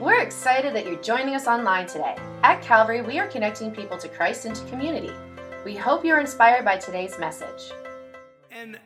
We're excited that you're joining us online today. At Calvary, we are connecting people to Christ and to community. We hope you're inspired by today's message. And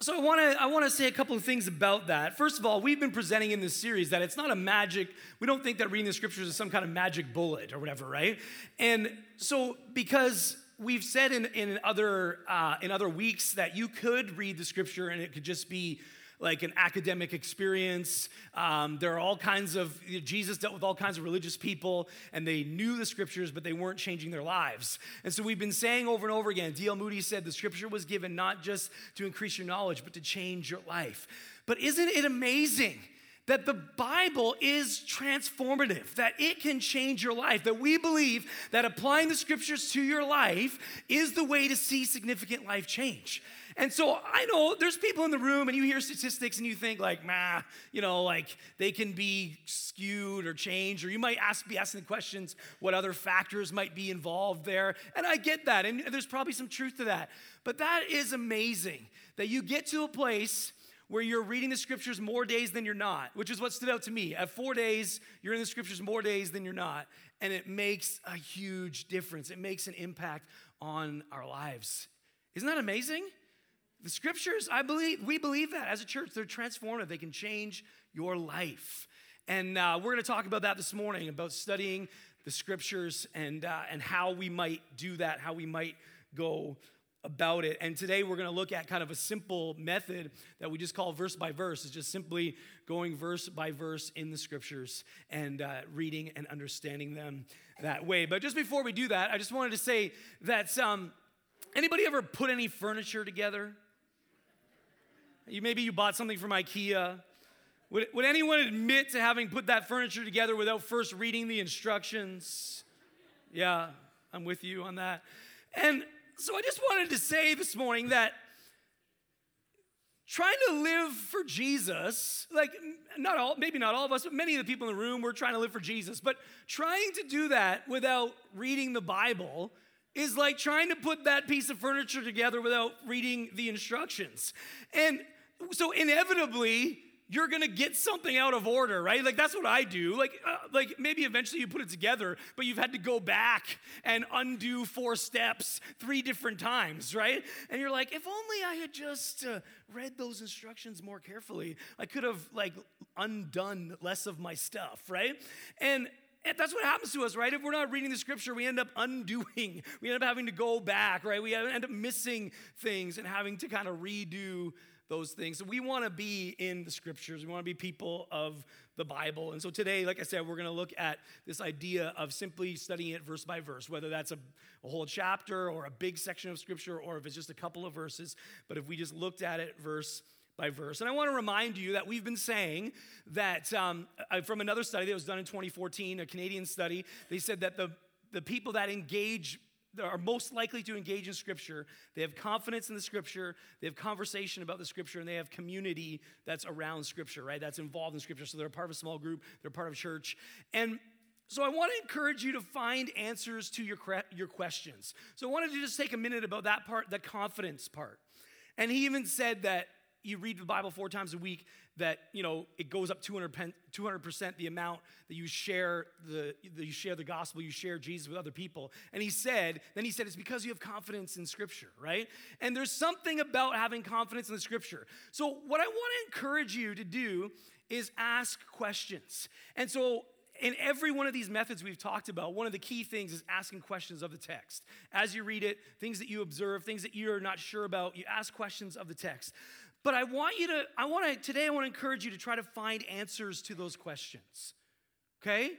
so I want to I want to say a couple of things about that. First of all, we've been presenting in this series that it's not a magic. We don't think that reading the scriptures is some kind of magic bullet or whatever, right? And so because we've said in in other uh, in other weeks that you could read the scripture and it could just be like an academic experience. Um, there are all kinds of, Jesus dealt with all kinds of religious people and they knew the scriptures, but they weren't changing their lives. And so we've been saying over and over again, D.L. Moody said the scripture was given not just to increase your knowledge, but to change your life. But isn't it amazing? that the Bible is transformative, that it can change your life, that we believe that applying the scriptures to your life is the way to see significant life change. And so I know there's people in the room and you hear statistics and you think like, nah, you know, like they can be skewed or changed, or you might ask, be asking questions what other factors might be involved there. And I get that, and there's probably some truth to that. But that is amazing that you get to a place where you're reading the scriptures more days than you're not, which is what stood out to me. At four days, you're in the scriptures more days than you're not, and it makes a huge difference. It makes an impact on our lives. Isn't that amazing? The scriptures, I believe, we believe that as a church, they're transformative. They can change your life. And uh, we're going to talk about that this morning, about studying the scriptures and, uh, and how we might do that, how we might go about it. And today we're going to look at kind of a simple method that we just call verse by verse. It's just simply going verse by verse in the scriptures and uh, reading and understanding them that way. But just before we do that, I just wanted to say that um, anybody ever put any furniture together? You, maybe you bought something from IKEA. Would, would anyone admit to having put that furniture together without first reading the instructions? Yeah, I'm with you on that. And so I just wanted to say this morning that trying to live for Jesus, like not all, maybe not all of us, but many of the people in the room, we're trying to live for Jesus. But trying to do that without reading the Bible is like trying to put that piece of furniture together without reading the instructions. And so inevitably, you're gonna get something out of order, right? Like that's what I do. Like, uh, like maybe eventually you put it together, but you've had to go back and undo four steps three different times, right? And you're like, if only I had just uh, read those instructions more carefully, I could have like undone less of my stuff, right? And and that's what happens to us, right? If we're not reading the scripture, we end up undoing. We end up having to go back, right? We end up missing things and having to kind of redo those things. We want to be in the scriptures. We want to be people of the Bible. And so today, like I said, we're going to look at this idea of simply studying it verse by verse, whether that's a, a, whole chapter or a big section of scripture or if it's just a couple of verses. But if we just looked at it verse by verse. And I want to remind you that we've been saying that um, uh, from another study that was done in 2014, a Canadian study, they said that the, the people that engage are most likely to engage in Scripture. They have confidence in the Scripture, they have conversation about the Scripture, and they have community that's around Scripture, right? That's involved in Scripture. So they're part of a small group, they're part of church. And so I want to encourage you to find answers to your, your questions. So I wanted to just take a minute about that part, the confidence part. And he even said that you read the Bible four times a week, that you know it goes up 200 percent the amount that you share the, you share the gospel, you share Jesus with other people. And he said, then he said, it's because you have confidence in Scripture, right? And there's something about having confidence in the Scripture. So what I want to encourage you to do is ask questions. And so in every one of these methods we've talked about, one of the key things is asking questions of the text. As you read it, things that you observe, things that you're not sure about, you ask questions of the text. But I want you to, I want to, today I want to encourage you to try to find answers to those questions. Okay?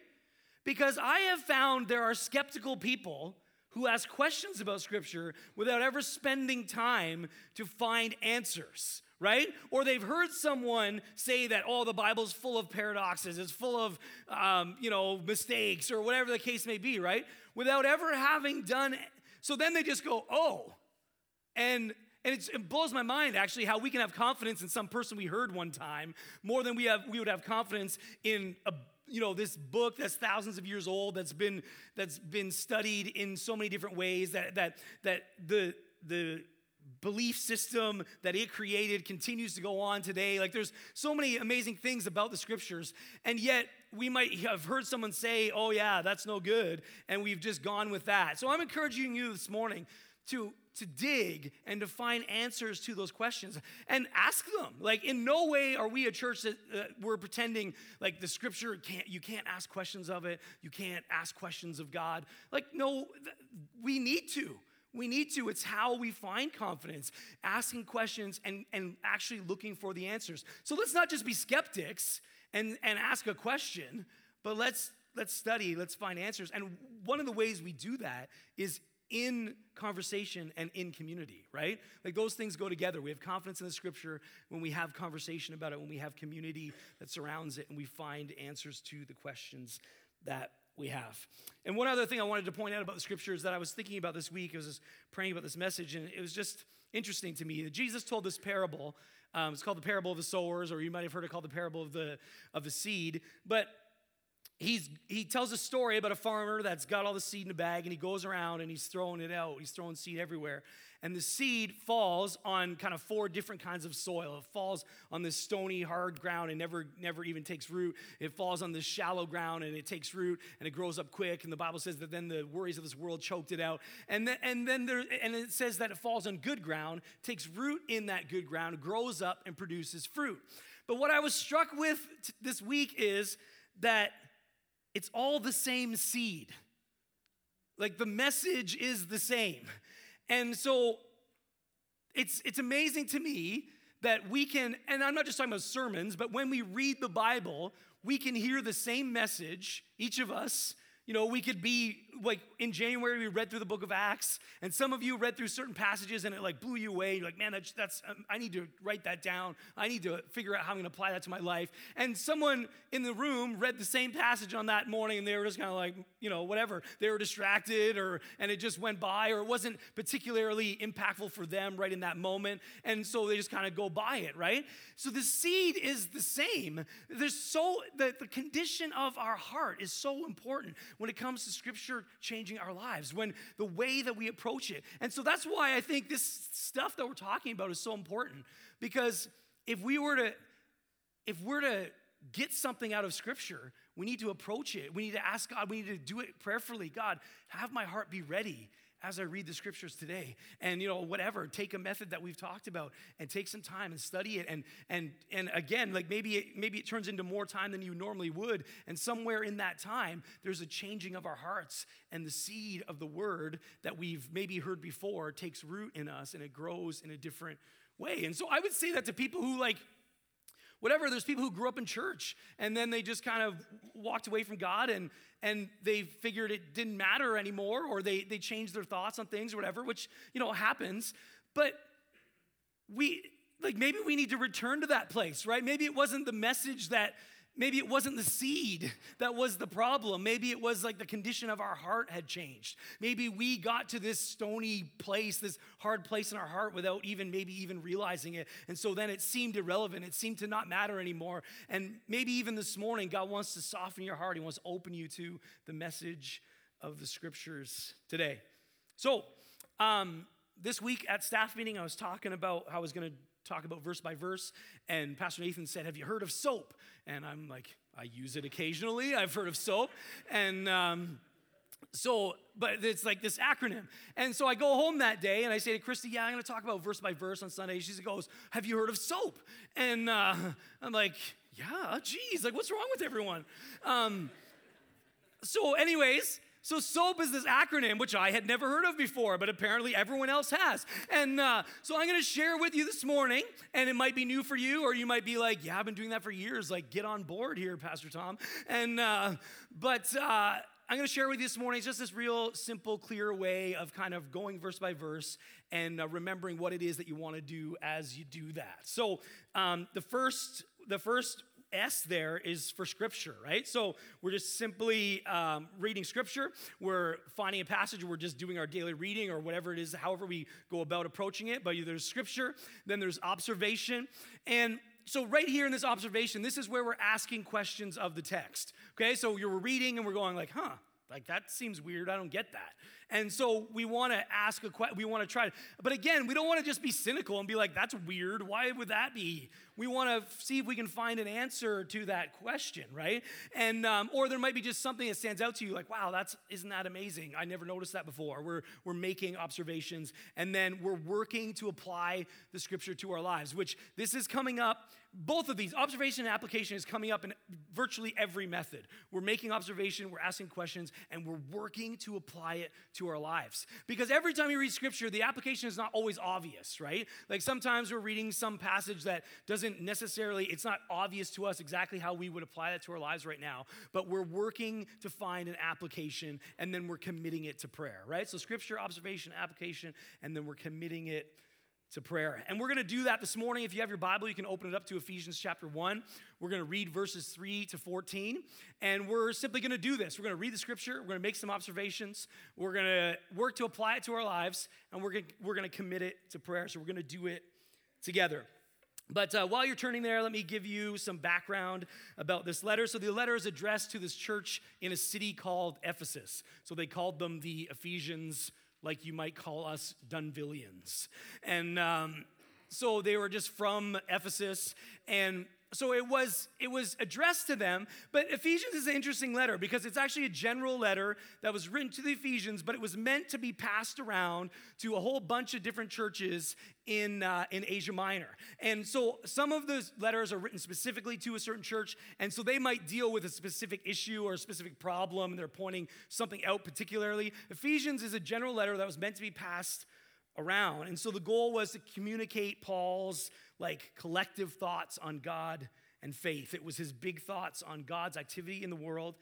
Because I have found there are skeptical people who ask questions about Scripture without ever spending time to find answers, right? Or they've heard someone say that, oh, the Bible's full of paradoxes, it's full of, um, you know, mistakes, or whatever the case may be, right? Without ever having done, so then they just go, oh, and and it blows my mind actually how we can have confidence in some person we heard one time more than we have we would have confidence in a you know this book that's thousands of years old that's been that's been studied in so many different ways that that that the the belief system that it created continues to go on today. Like there's so many amazing things about the scriptures, and yet we might have heard someone say, "Oh yeah, that's no good," and we've just gone with that. So I'm encouraging you this morning to to dig and to find answers to those questions and ask them. Like in no way are we a church that uh, we're pretending like the scripture can't you can't ask questions of it. You can't ask questions of God. Like no th- we need to. We need to. It's how we find confidence, asking questions and, and actually looking for the answers. So let's not just be skeptics and, and ask a question, but let's let's study, let's find answers. And one of the ways we do that is in conversation and in community, right? Like those things go together. We have confidence in the scripture when we have conversation about it, when we have community that surrounds it, and we find answers to the questions that we have. And one other thing I wanted to point out about the scriptures that I was thinking about this week, I was praying about this message, and it was just interesting to me that Jesus told this parable. Um, it's called the parable of the sowers, or you might have heard it called the parable of the of the seed. But he's, he tells a story about a farmer that's got all the seed in a bag and he goes around and he's throwing it out. He's throwing seed everywhere. And the seed falls on kind of four different kinds of soil. It falls on this stony, hard ground and never, never even takes root. It falls on this shallow ground and it takes root and it grows up quick. And the Bible says that then the worries of this world choked it out. And then, and then there, and it says that it falls on good ground, takes root in that good ground, grows up and produces fruit. But what I was struck with t- this week is that it's all the same seed. Like the message is the same. And so it's, it's amazing to me that we can, and I'm not just talking about sermons, but when we read the Bible, we can hear the same message, each of us, you know, we could be like in January, we read through the book of Acts, and some of you read through certain passages and it like blew you away. You're like, man, that's, that's um, I need to write that down. I need to figure out how I'm going to apply that to my life. And someone in the room read the same passage on that morning and they were just kind of like, you know, whatever. They were distracted or, and it just went by or it wasn't particularly impactful for them right in that moment. And so they just kind of go by it, right? So the seed is the same. There's so, the, the condition of our heart is so important when it comes to scripture changing our lives, when the way that we approach it. And so that's why I think this stuff that we're talking about is so important because if we were to if we're to get something out of scripture, we need to approach it. We need to ask God, we need to do it prayerfully. God, have my heart be ready as I read the scriptures today. And you know, whatever, take a method that we've talked about and take some time and study it. And and and again, like maybe it, maybe it turns into more time than you normally would. And somewhere in that time, there's a changing of our hearts, and the seed of the word that we've maybe heard before takes root in us and it grows in a different way. And so I would say that to people who like whatever there's people who grew up in church and then they just kind of walked away from god and and they figured it didn't matter anymore or they they changed their thoughts on things or whatever which you know happens. But we like maybe we need to return to that place right? Maybe it wasn't the message that Maybe it wasn't the seed that was the problem. Maybe it was like the condition of our heart had changed. Maybe we got to this stony place, this hard place in our heart without even maybe even realizing it. And so then it seemed irrelevant. It seemed to not matter anymore. And maybe even this morning, God wants to soften your heart. He wants to open you to the message of the scriptures today. So, um, this week at staff meeting, I was talking about how I was going to talk about verse by verse. And Pastor Nathan said, Have you heard of soap? And I'm like, I use it occasionally. I've heard of soap. And um, so, but it's like this acronym. And so I go home that day and I say to Christy, Yeah, I'm going to talk about verse by verse on Sunday. She goes, Have you heard of soap? And uh, I'm like, Yeah, geez, like what's wrong with everyone? Um, so, anyways, so SOAP is this acronym, which I had never heard of before, but apparently everyone else has. And uh, so I'm going to share with you this morning, and it might be new for you, or you might be like, "Yeah, I've been doing that for years." Like, get on board here, Pastor Tom. And uh, but. Uh, I'm going to share with you this morning just this real simple, clear way of kind of going verse by verse and uh, remembering what it is that you want to do as you do that. So, um, the first, the first S there is for scripture, right? So we're just simply um, reading scripture. We're finding a passage. We're just doing our daily reading or whatever it is, however we go about approaching it. But there's scripture, then there's observation. And so right here in this observation, this is where we're asking questions of the text. Okay, so you're reading and we're going like, huh, Like that seems weird. I don't get that. And so we want to ask a question. We want to try. But again, we don't want to just be cynical and be like, "That's weird. Why would that be?" We want to see if we can find an answer to that question, right? And um, or there might be just something that stands out to you, like, "Wow, that's isn't that amazing? I never noticed that before." We're we're making observations, and then we're working to apply the scripture to our lives. Which this is coming up both of these, observation and application, is coming up in virtually every method. We're making observation, we're asking questions, and we're working to apply it to our lives. Because every time you read scripture, the application is not always obvious, right? Like sometimes we're reading some passage that doesn't necessarily, it's not obvious to us exactly how we would apply that to our lives right now, but we're working to find an application and then we're committing it to prayer, right? So scripture, observation, application, and then we're committing it to prayer. And we're going to do that this morning. If you have your Bible, you can open it up to Ephesians chapter 1. We're going to read verses 3 to 14. And we're simply going to do this. We're going to read the scripture, we're going to make some observations, we're going to work to apply it to our lives, and we're going to, we're going to commit it to prayer. So we're going to do it together. But uh, while you're turning there, let me give you some background about this letter. So, the letter is addressed to this church in a city called Ephesus. So, they called them the Ephesians like you might call us Dunvillians. And um, so they were just from Ephesus, and so it was it was addressed to them but ephesians is an interesting letter because it's actually a general letter that was written to the ephesians but it was meant to be passed around to a whole bunch of different churches in, uh, in asia minor. And so some of those letters are written specifically to a certain church and so they might deal with a specific issue or a specific problem and they're pointing something out particularly. Ephesians is a general letter that was meant to be passed around. And so the goal was to communicate Paul's like collective thoughts on God and faith. It was his big thoughts on God's activity in the world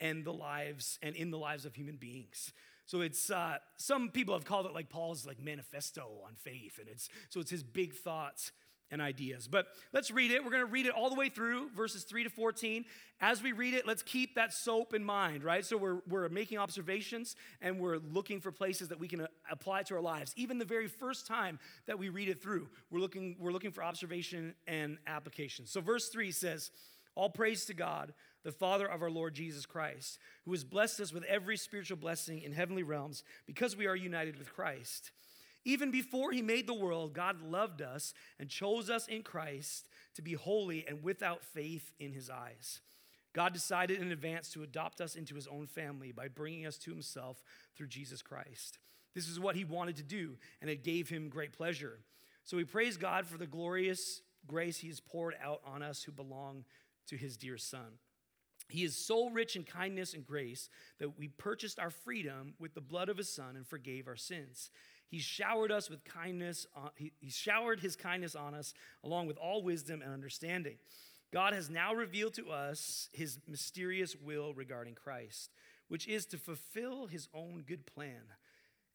and the lives and in the lives of human beings. So it's uh, some people have called it like Paul's like manifesto on faith, and it's so it's his big thoughts and ideas. But let's read it. We're going to read it all the way through, verses 3 to 14. As we read it, let's keep that soap in mind, right? So we're, we're making observations and we're looking for places that we can uh, apply to our lives. Even the very first time that we read it through, we're looking, we're looking for observation and application. So verse 3 says, All praise to God, the Father of our Lord Jesus Christ, who has blessed us with every spiritual blessing in heavenly realms because we are united with Christ. Even before he made the world, God loved us and chose us in Christ to be holy and without faith in his eyes. God decided in advance to adopt us into his own family by bringing us to himself through Jesus Christ. This is what he wanted to do, and it gave him great pleasure. So we praise God for the glorious grace he has poured out on us who belong to his dear Son. He is so rich in kindness and grace that we purchased our freedom with the blood of his Son and forgave our sins. He showered us with kindness, uh, he, he showered his kindness on us, along with all wisdom and understanding. God has now revealed to us his mysterious will regarding Christ, which is to fulfill his own good plan.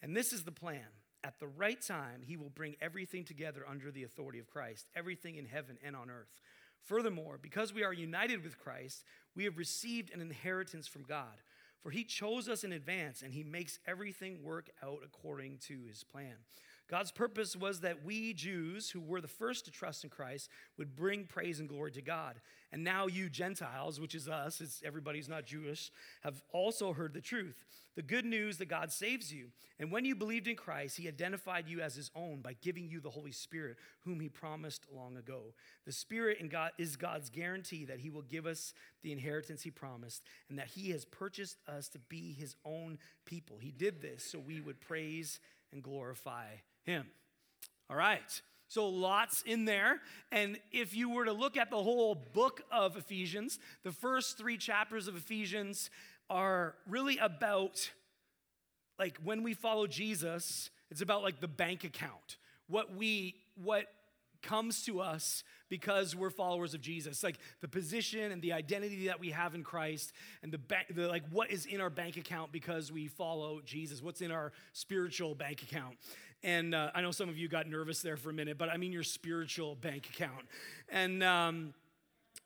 And this is the plan. At the right time, he will bring everything together under the authority of Christ, everything in heaven and on earth. Furthermore, because we are united with Christ, we have received an inheritance from God. For he chose us in advance, and he makes everything work out according to his plan. God's purpose was that we Jews, who were the first to trust in Christ, would bring praise and glory to God. And now you Gentiles, which is us, it's everybody's not Jewish, have also heard the truth the good news that God saves you. And when you believed in Christ, he identified you as his own by giving you the Holy Spirit, whom he promised long ago. The Spirit in God is God's guarantee that he will give us the inheritance he promised and that he has purchased us to be his own people. He did this so we would praise and glorify him. All right. So lots in there. And if you were to look at the whole book of Ephesians, the first three chapters of Ephesians are really about like when we follow Jesus, it's about like the bank account. What we what comes to us because we're followers of Jesus. Like the position and the identity that we have in Christ and the, bank, the like what is in our bank account because we follow Jesus. What's in our spiritual bank account. And uh, I know some of you got nervous there for a minute, but I mean your spiritual bank account. And um,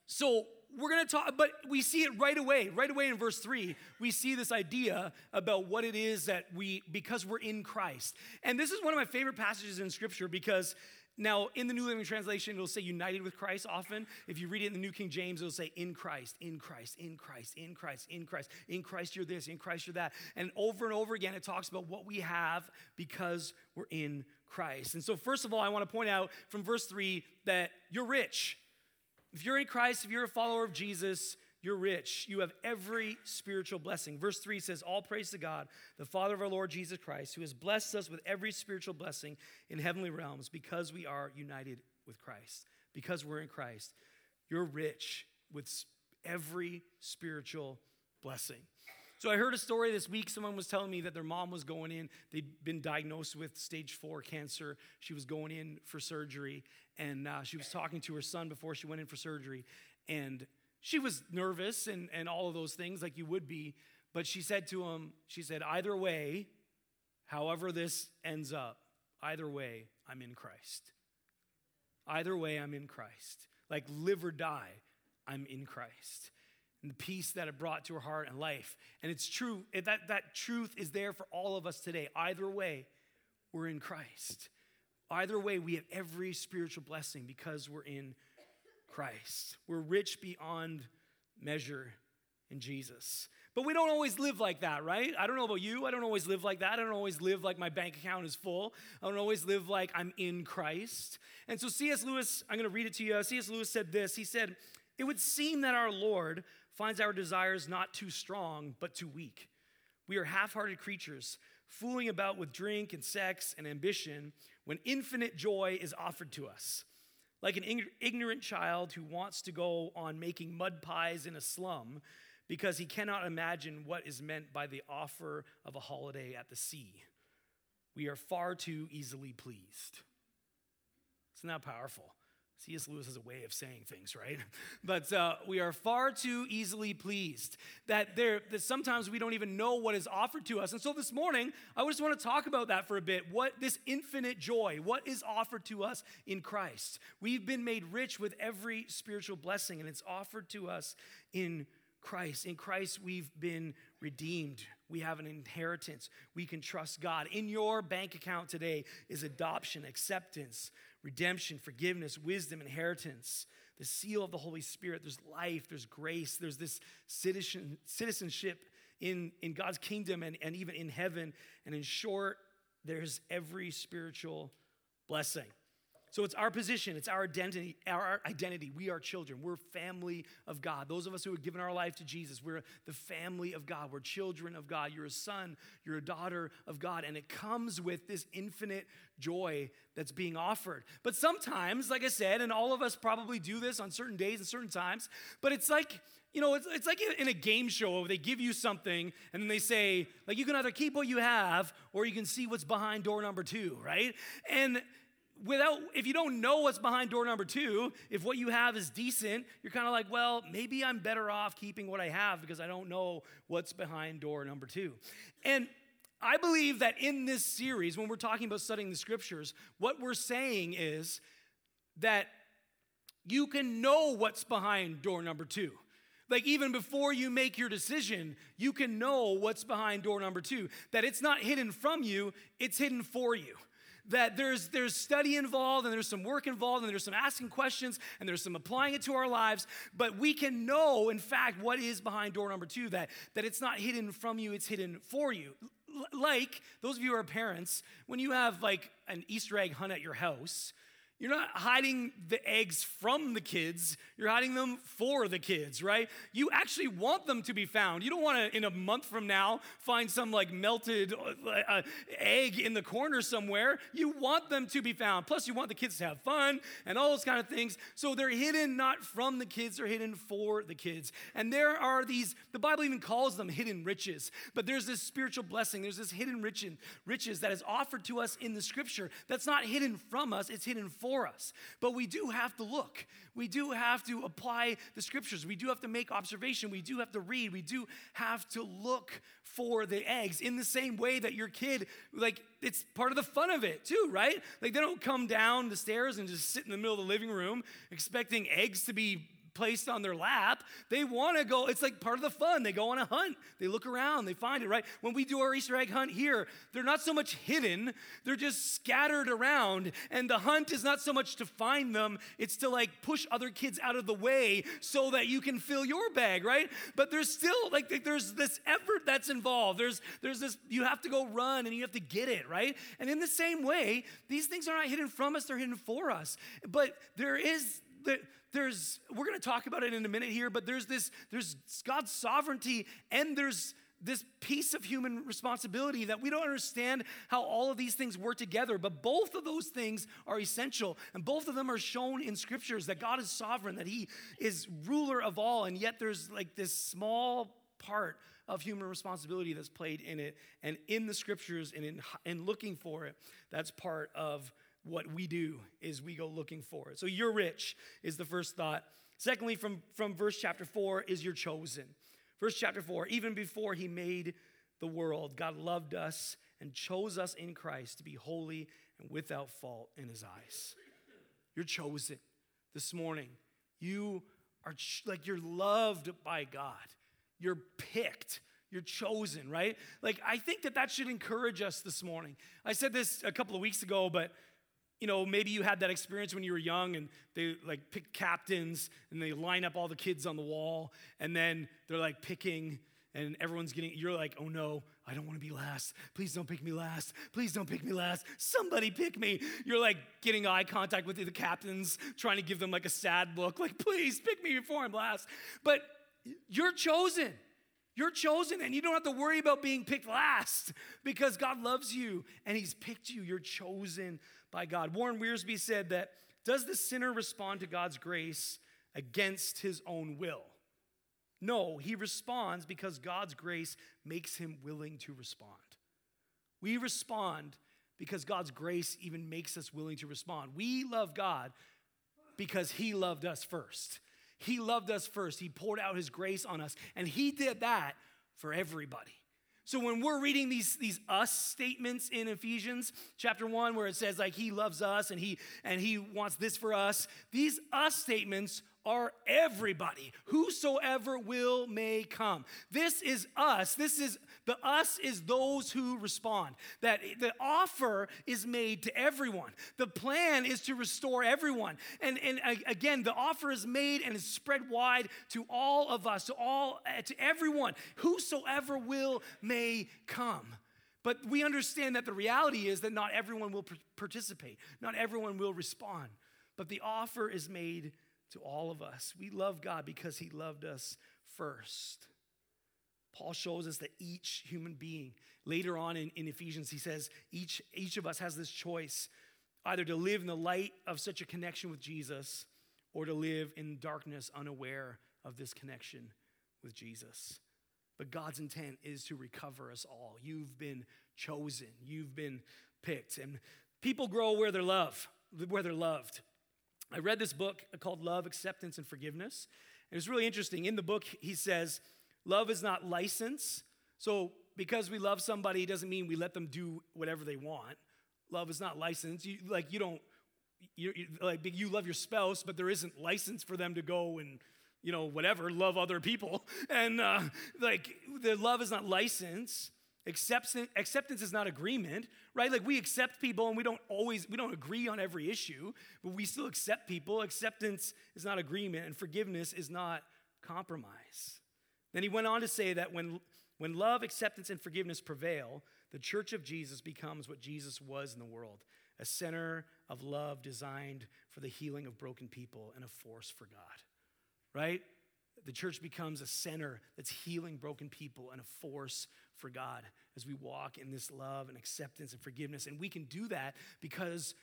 so we're going to talk, but we see it right away. Right away in verse three, we see this idea about what it is that we, because we're in Christ. And this is one of my favorite passages in Scripture because Now, in the New Living Translation, it'll say united with Christ often. If you read it in the New King James, it'll say in Christ, in Christ, in Christ, in Christ, in Christ, in Christ you're this, in Christ you're that. And over and over again, it talks about what we have because we're in Christ. And so, first of all, I want to point out from verse 3 that you're rich. If you're in Christ, if you're a follower of Jesus, you're rich. You have every spiritual blessing. Verse 3 says, All praise to God, the Father of our Lord Jesus Christ, who has blessed us with every spiritual blessing in heavenly realms because we are united with Christ. Because we're in Christ, you're rich with every spiritual blessing. So I heard a story this week. Someone was telling me that their mom was going in. They'd been diagnosed with stage four cancer. She was going in for surgery, and uh, she was talking to her son before she went in for surgery. And she was nervous and, and all of those things, like you would be. But she said to him, she said, either way, however this ends up, either way, I'm in Christ. Either way, I'm in Christ. Like live or die, I'm in Christ. And the peace that it brought to her heart and life. And it's true, that, that truth is there for all of us today. Either way, we're in Christ. Either way, we have every spiritual blessing because we're in Christ. We're rich beyond measure in Jesus. But we don't always live like that, right? I don't know about you. I don't always live like that. I don't always live like my bank account is full. I don't always live like I'm in Christ. And so C.S. Lewis, I'm going to read it to you. C.S. Lewis said this. He said, It would seem that our Lord finds our desires not too strong, but too weak. We are half hearted creatures, fooling about with drink and sex and ambition when infinite joy is offered to us like an ignorant child who wants to go on making mud pies in a slum because he cannot imagine what is meant by the offer of a holiday at the sea. We are far too easily pleased. Isn't that powerful? C.S. Lewis has a way of saying things, right? But uh, we are far too easily pleased that there that sometimes we don't even know what is offered to us. And so this morning, I just want to talk about that for a bit. What this infinite joy, what is offered to us in Christ? We've been made rich with every spiritual blessing, and it's offered to us in Christ. In Christ, we've been redeemed. We have an inheritance. We can trust God. In your bank account today is adoption, acceptance, redemption, forgiveness, wisdom, inheritance, the seal of the Holy Spirit. There's life, there's grace, there's this citizen, citizenship in, in God's kingdom and, and even in heaven. And in short, there's every spiritual blessing. So it's our position, it's our identity, our identity. We are children. We're family of God. Those of us who have given our life to Jesus, we're the family of God. We're children of God. You're a son, you're a daughter of God. And it comes with this infinite joy that's being offered. But sometimes, like I said, and all of us probably do this on certain days and certain times, but it's like, you know, it's, it's like in a game show, they give you something and then they say, like, you can either keep what you have or you can see what's behind door number two, right? And without if you don't know what's behind door number two if what you have is decent you're kind of like well maybe i'm better off keeping what i have because i don't know what's behind door number two. And i believe that in this series when we're talking about studying the scriptures what we're saying is that you can know what's behind door number two. Like, even before you make your decision, you can know what's behind door number two. That it's not hidden from you, it's hidden for you that there's, there's study involved and there's some work involved and there's some asking questions and there's some applying it to our lives, but we can know, in fact, what is behind door number two, that, that it's not hidden from you, it's hidden for you. L- like those of you who are parents, when you have like an Easter egg hunt at your house, you're not hiding the eggs from the kids, you're hiding them for the kids, right? You actually want them to be found. You don't want to, in a month from now, find some like melted uh, uh, egg in the corner somewhere. You want them to be found. Plus, you want the kids to have fun and all those kind of things. So they're hidden not from the kids, they're hidden for the kids. And there are these, the Bible even calls them hidden riches, but there's this spiritual blessing, there's this hidden rich riches that is offered to us in the scripture that's not hidden from us, it's hidden for for us. But we do have to look. We do have to apply the scriptures. We do have to make observation. We do have to read. We do have to look for the eggs in the same way that your kid, like, it's part of the fun of it too, right? Like, they don't come down the stairs and just sit in the middle of the living room expecting eggs to be placed on their lap. They want to go, it's like part of the fun. They go on a hunt, they look around, they find it, right? When we do our Easter egg hunt here, they're not so much hidden, they're just scattered around. And the hunt is not so much to find them, it's to like push other kids out of the way so that you can fill your bag, right? But there's still like there's this effort that's involved. There's there's this you have to go run and you have to get it, right? And in the same way, these things are not hidden from us, they're hidden for us. But there is there's we're going to talk about it in a minute here but there's this there's god's sovereignty and there's this piece of human responsibility that we don't understand how all of these things work together but both of those things are essential and both of them are shown in scriptures that god is sovereign that he is ruler of all and yet there's like this small part of human responsibility that's played in it and in the scriptures and in, in looking for it that's part of what we do is we go looking for it. So you're rich is the first thought. Secondly, from, from verse chapter 4 is you're chosen. Verse chapter 4, even before he made the world, God loved us and chose us in Christ to be holy and without fault in his eyes. You're chosen this morning. You are ch- like you're loved by God. You're picked. You're chosen, right? Like I think that that should encourage us this morning. I said this a couple of weeks ago, but you know, maybe you had that experience when you were young and they like pick captains and they line up all the kids on the wall and then they're like picking and everyone's getting, you're like, oh no, I don't want to be last. Please don't pick me last. Please don't pick me last. Somebody pick me. You're like getting eye contact with the captains, trying to give them like a sad look, like, please pick me before I'm last. But you're chosen. You're chosen, and you don't have to worry about being picked last because God loves you and He's picked you. You're chosen by God. Warren Wiersbe said that does the sinner respond to God's grace against his own will? No, he responds because God's grace makes him willing to respond. We respond because God's grace even makes us willing to respond. We love God because he loved us first. He loved us first. He poured out his grace on us, and he did that for everybody. So when we're reading these, these us statements in Ephesians chapter 1 where it says like he loves us and he and he wants this for us, these us statements are everybody. Whosoever will may come. This is us. This is the us is those who respond. That the offer is made to everyone. The plan is to restore everyone. And, and again, the offer is made and is spread wide to all of us, to all eh, to everyone. Whosoever will may come. But we understand that the reality is that not everyone will participate. Not everyone will respond. But the offer is made to all of us. We love God because He loved us first. Paul shows us that each human being, later on in, in Ephesians, he says, each, each of us has this choice either to live in the light of such a connection with Jesus or to live in darkness, unaware of this connection with Jesus. But God's intent is to recover us all. You've been chosen, you've been picked. And people grow where they're loved, where they're loved. I read this book called Love, Acceptance, and Forgiveness. And it's really interesting. In the book, he says, Love is not license. So, because we love somebody doesn't mean we let them do whatever they want. Love is not license. You, like, you don't, you, like, you love your spouse, but there isn't license for them to go and, you know, whatever, love other people. And, uh, like, the love is not license. Acceptance, acceptance is not agreement, right? Like we accept people and we don't always, we don't agree on every issue, but we still accept people. Acceptance is not agreement and forgiveness is not compromise. Then he went on to say that when, when love, acceptance, and forgiveness prevail, the church of Jesus becomes what Jesus was in the world a center of love designed for the healing of broken people and a force for God, right? The church becomes a center that's healing broken people and a force for God as we walk in this love and acceptance and forgiveness. And we can do that because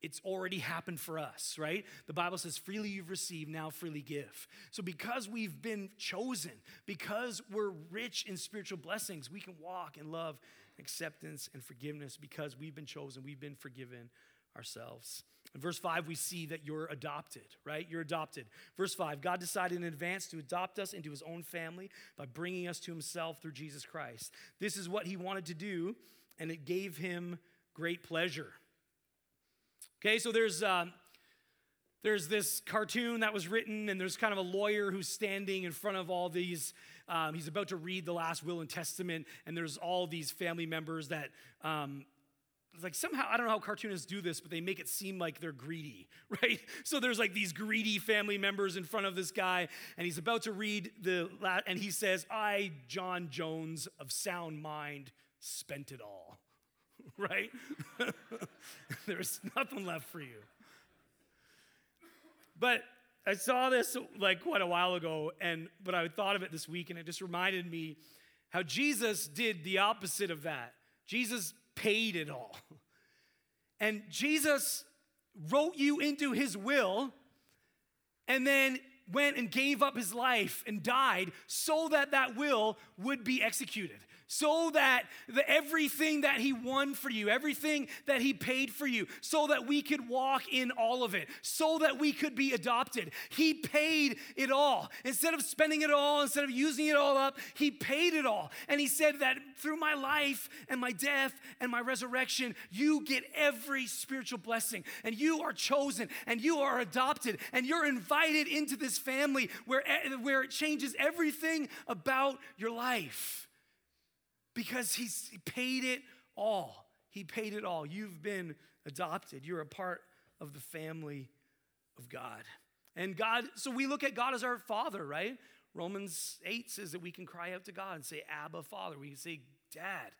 it's already happened for us, right? The Bible says, freely you've received, now freely give. So, because we've been chosen, because we're rich in spiritual blessings, we can walk in love, acceptance, and forgiveness because we've been chosen, we've been forgiven ourselves. In verse 5, we see that you're adopted, right? You're adopted. Verse 5, God decided in advance to adopt us into his own family by bringing us to himself through Jesus Christ. This is what he wanted to do, and it gave him great pleasure. Okay, so there's, um, there's this cartoon that was written, and there's kind of a lawyer who's standing in front of all these. Um, he's about to read the last will and testament, and there's all these family members that um, like somehow i don't know how cartoonists do this but they make it seem like they're greedy right? So there's like these greedy family members in front of this guy and he's about to read the and he says i john jones of sound mind spent it all. Right? There's nothing left for you. But i saw this like quite a while ago and but i thought of it this week and it just reminded me how jesus did the opposite of that. Jesus paid it all. And Jesus wrote you into his will and then went and gave up his life and died so that that will would be executed so that the, everything that He won for you, everything that He paid for you, so that we could walk in all of it, so that we could be adopted. He paid it all. Instead of spending it all, instead of using it all up, He paid it all. And He said that through my life and my death and my resurrection, you get every spiritual blessing, and you are chosen, and you are adopted, and you're invited into this family where, eh, where it changes everything about your life because he's, he paid it all. He paid it all. You've been adopted, you're a part of the family of God. And God, so we look at God as our Father, right? Romans 8 says that we can cry out to God and say, Abba, Father. We can say, Dad.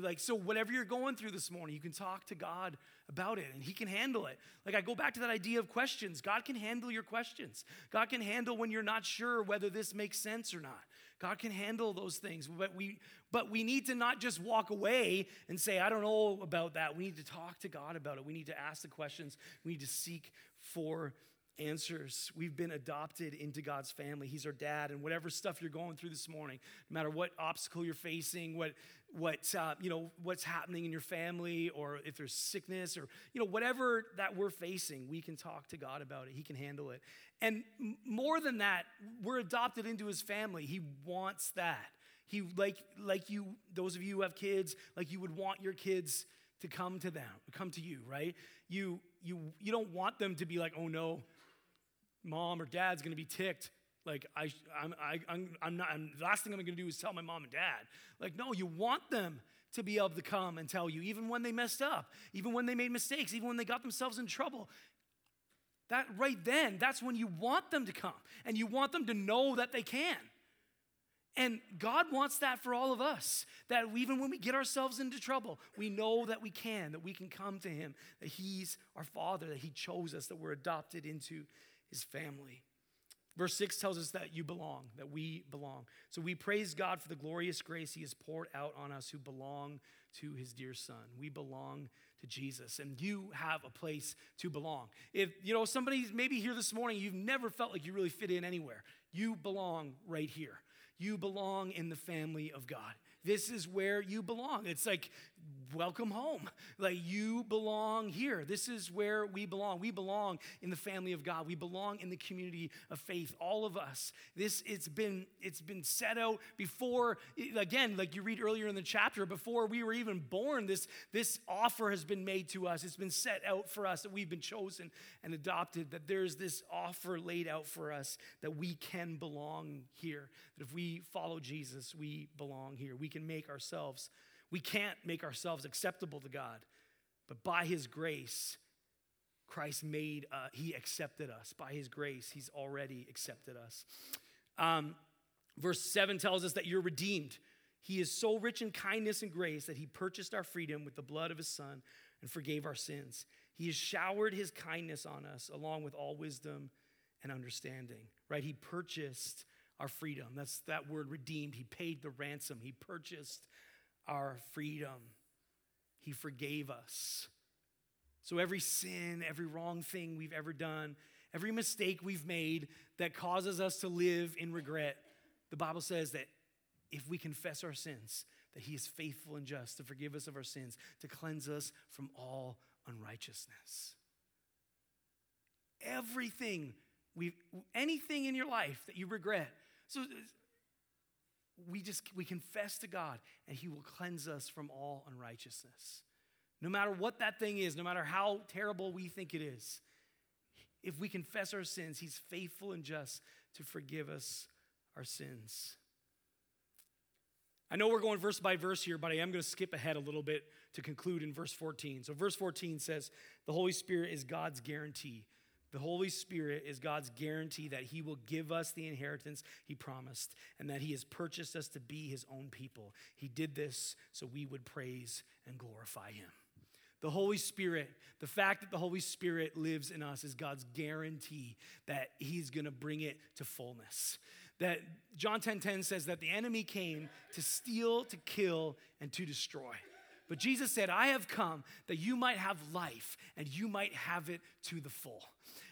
Like, so whatever you're going through this morning, you can talk to God about it and He can handle it. Like, I go back to that idea of questions. God can handle your questions. God can handle when you're not sure whether this makes sense or not. God can handle those things. But we, but we need to not just walk away and say, I don't know about that. We need to talk to God about it. We need to ask the questions. We need to seek for answers. We've been adopted into God's family. He's our dad. And whatever stuff you're going through this morning, no matter what obstacle you're facing, what what uh, you know what's happening in your family, or if there's sickness, or you know whatever that we're facing, we can talk to God about it. He can handle it. And more than that, we're adopted into His family. He wants that. He like like you, those of you who have kids, like you would want your kids to come to them, come to you, right? You you you don't want them to be like, oh no, mom or dad's gonna be ticked. Like I I'm I, I'm, I'm not. I'm, the last thing I'm gonna do is tell my mom and dad. Like no, you want them to be able to come and tell you, even when they messed up, even when they made mistakes, even when they got themselves in trouble. That right then, that's when you want them to come and you want them to know that they can. And God wants that for all of us. That even when we get ourselves into trouble, we know that we can, that we can come to Him, that He's our Father, that He chose us, that we're adopted into His family. Verse 6 tells us that you belong, that we belong. So we praise God for the glorious grace He has poured out on us who belong to His dear Son. We belong to Jesus, and you have a place to belong. If you know somebody's maybe here this morning, you've never felt like you really fit in anywhere, you belong right here. You belong in the family of God. This is where you belong. It's like, welcome home. Like, you belong here. This is where we belong. We belong in the family of God. We belong in the community of faith. All of us. This, it's been, it's been set out before, again, like you read earlier in the chapter, before we were even born, this, this offer has been made to us. It's been set out for us that we've been chosen and adopted, that there's this offer laid out for us that we can belong here. That if we follow Jesus, we belong here. We can make ourselves, we can't make ourselves acceptable to God. But by his grace, Christ made, uh, he accepted us. By his grace, he's already accepted us. Um, verse 7 tells us that you're redeemed. He is so rich in kindness and grace that he purchased our freedom with the blood of his son and forgave our sins. He has showered his kindness on us along with all wisdom and understanding, right? He purchased our freedom. That's that word redeemed. He paid the ransom, He purchased our freedom, He forgave us. So every sin, every wrong thing we've ever done, every mistake we've made that causes us to live in regret, the Bible says that if we confess our sins, that He is faithful and just to forgive us of our sins, to cleanse us from all unrighteousness. Everything we anything in your life that you regret, so we just we confess to God and he will cleanse us from all unrighteousness. No matter what that thing is, no matter how terrible we think it is, if we confess our sins, He's faithful and just to forgive us our sins. I know we're going verse by verse here, but I am going to skip ahead a little bit to conclude in verse 14. So, verse 14 says, The Holy Spirit is God's guarantee. The Holy Spirit is God's guarantee that He will give us the inheritance He promised and that He has purchased us to be His own people. He did this so we would praise and glorify Him. The Holy Spirit, the fact that the Holy Spirit lives in us is God's guarantee that He's gonna bring it to fullness. That John 10 10 says that the enemy came to steal, to kill, and to destroy. But Jesus said, I have come that you might have life and you might have it to the full.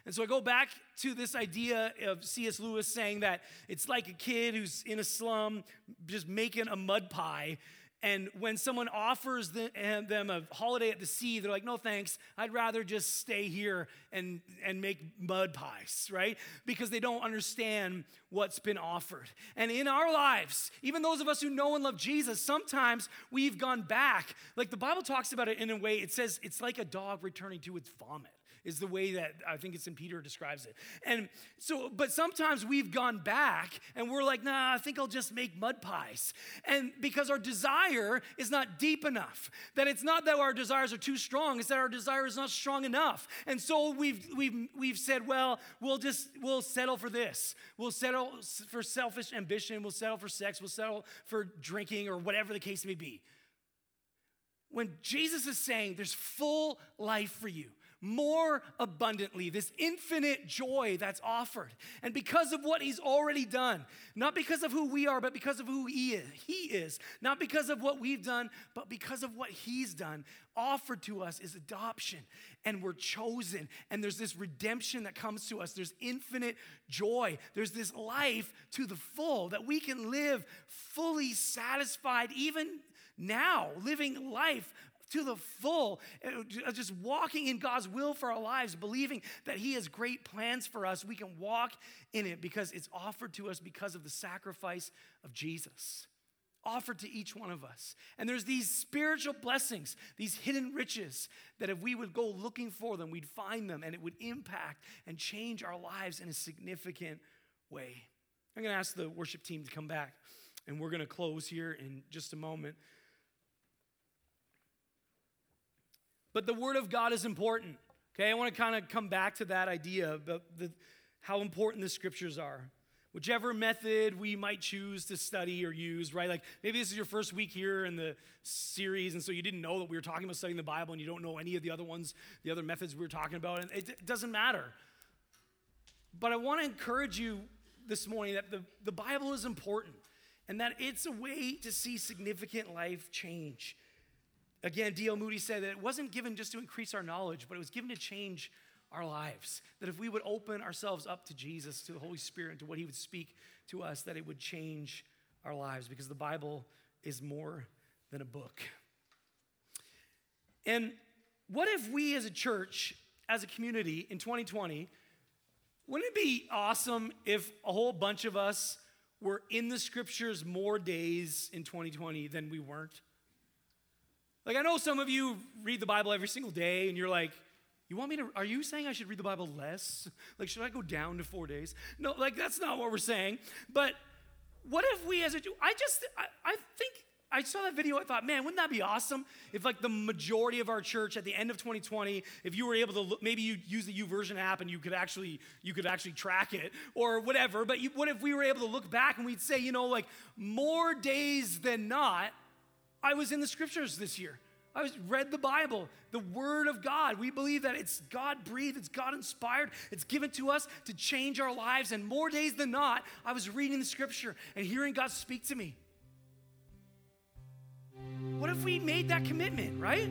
And so I go back to this idea of C.S. Lewis saying that it's like a kid who's in a slum just making a mud pie and when someone offers them a holiday at the sea, they're like, no thanks, I'd rather just stay here and, and make mud pies, right? Because they don't understand what's been offered. And in our lives, even those of us who know and love Jesus, sometimes we've gone back. Like the Bible talks about it in a way, it says it's like a dog returning to its vomit is the way that I think it's in Peter describes it. And so, but sometimes we've gone back and we're like, nah, I think I'll just make mud pies. And because our desire is not deep enough, that it's not that our desires are too strong, it's that our desire is not strong enough. And so we've we've we've said, well, we'll just we'll settle for this. We'll settle for selfish ambition, we'll settle for sex, we'll settle for drinking or whatever the case may be. When Jesus is saying there's full life for you, more abundantly, this infinite joy that's offered. And because of what he's already done, not because of who we are, but because of who he is, he is, not because of what we've done, but because of what he's done, offered to us is adoption. And we're chosen. And there's this redemption that comes to us. There's infinite joy. There's this life to the full that we can live fully satisfied, even now, living life to the full, uh, just walking in God's will for our lives, believing that He has great plans for us. We can walk in it because it's offered to us because of the sacrifice of Jesus. Offered to each one of us. And there's these spiritual blessings, these hidden riches, that if we would go looking for them, we'd find them and it would impact and change our lives in a significant way. I'm going to ask the worship team to come back, and we're going to close here in just a moment. But the Word of God is important. Okay, I want to kind of come back to that idea about the, how important the scriptures are. Whichever method we might choose to study or use, right? Like maybe this is your first week here in the series, and so you didn't know that we were talking about studying the Bible and you don't know any of the other ones, the other methods we were talking about, and it, it doesn't matter. But I want to encourage you this morning that the, the Bible is important and that it's a way to see significant life change. Again, D.L. Moody said that it wasn't given just to increase our knowledge, but it was given to change our lives. That if we would open ourselves up to Jesus, to the Holy Spirit, to what He would speak to us, that it would change our lives because the Bible is more than a book. And what if we as a church, as a community in 2020, wouldn't it be awesome if a whole bunch of us were in the scriptures more days in 2020 than we weren't? Like, I know some of you read the Bible every single day and you're like, you want me to, are you saying I should read the Bible less? Like, should I go down to four days? No, like, that's not what we're saying. But what if we as a, I just, I, I think, I saw that video, I thought, man, wouldn't that be awesome if, like, the majority of our church at the end of 2020, if you were able to, look, maybe you use the YouVersion app and you could actually, you could actually track it or whatever. But you, what if we were able to look back and we'd say, you know, like, more days than not, I was in the scriptures this year. I was read the Bible, the Word of God. We believe that it's God breathed, it's God inspired, it's given to us to change our lives. And more days than not, I was reading the Scripture and hearing God speak to me. What if we made that commitment, right?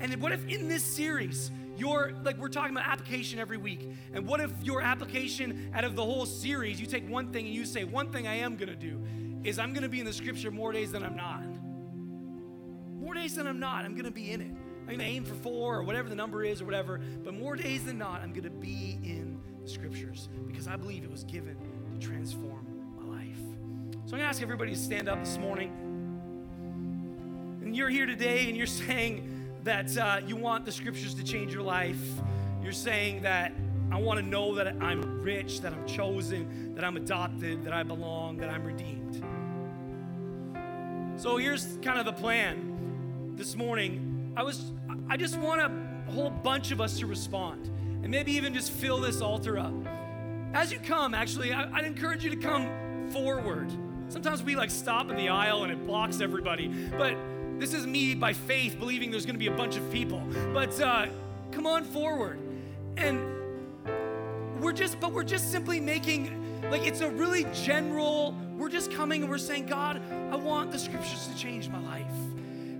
And what if in this series, your like we're talking about application every week, and what if your application out of the whole series, you take one thing and you say, one thing I am gonna do is I'm gonna be in the Scripture more days than I'm not more days than I'm not, I'm going to be in it. I'm going to aim for four or whatever the number is or whatever, but more days than not, I'm going to be in the scriptures because I believe it was given to transform my life. So I'm going to ask everybody to stand up this morning. And you're here today and you're saying that uh, you want the scriptures to change your life. You're saying that I want to know that I'm rich, that I'm chosen, that I'm adopted, that I belong, that I'm redeemed. So here's kind of the plan this morning. I was I just want a whole bunch of us to respond and maybe even just fill this altar up. As you come, actually, I, would encourage you to come forward. Sometimes we like stop in the aisle and it blocks everybody, but this is me by faith believing there's going to be a bunch of people. But uh, come on forward, and we're just, but we're just simply making like it's a really general. We're just coming and we're saying, God, I want the scriptures to change my life.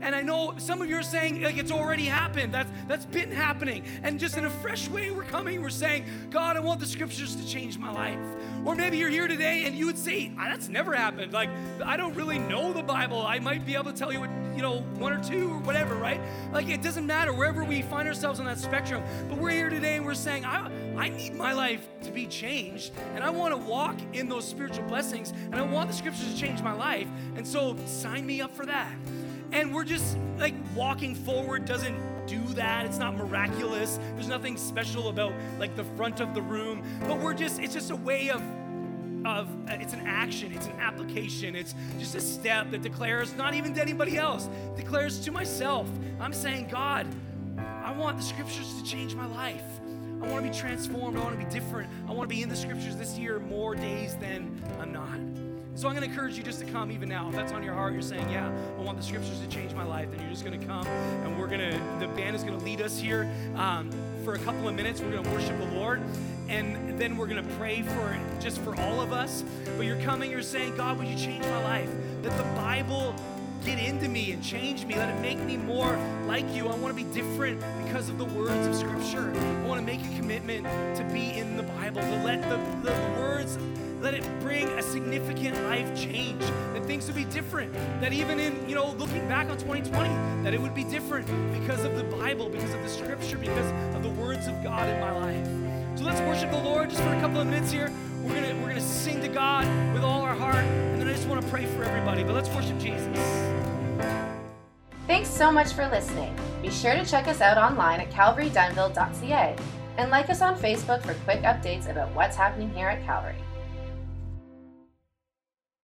And I know some of you are saying like it's already happened. That's that's been happening. And just in a fresh way, we're coming. We're saying, God, I want the scriptures to change my life. Or maybe you're here today and you would say, ah, that's never happened. Like I don't really know the Bible. I might be able to tell you what, you know, one or two or whatever, right? Like it doesn't matter wherever we find ourselves on that spectrum. But we're here today and we're saying, I, I need my life to be changed and I want to walk in those spiritual blessings and I want the scriptures to change my life. And so sign me up for that. And we're just like walking forward doesn't do that. It's not miraculous. There's nothing special about like the front of the room, but we're just it's just a way of of uh, it's an action, it's an application, it's just a step that declares not even to anybody else, declares to myself. I'm saying, God, I want the scriptures to change my life. I want to be transformed. I want to be different. I want to be in the scriptures this year more days than I'm not. So I'm going to encourage you just to come even now. If that's on your heart, you're saying, Yeah, I want the scriptures to change my life, then you're just going to come and we're going to, the band is going to lead us here um, for a couple of minutes. We're going to worship the Lord and then we're going to pray for just for all of us. But you're coming, you're saying, God, would you change my life? That the Bible get into me and change me. Let it make me more like you. I want to be different because of the words of Scripture. I want to make a commitment to be in the Bible, to let the, the words let it bring a significant life change. That things would be different. That even in, you know, looking back on 2020, that it would be different because of the Bible, because of the scripture, because of the words of God in my life. So let's worship the Lord just for a couple of minutes here. We're gonna we're gonna sing to God with all our heart, and then I just want to pray for everybody. But let's worship Jesus. So much for listening. Be sure to check us out online at calvarydunville.ca and like us on Facebook for quick updates about what's happening here at Calvary.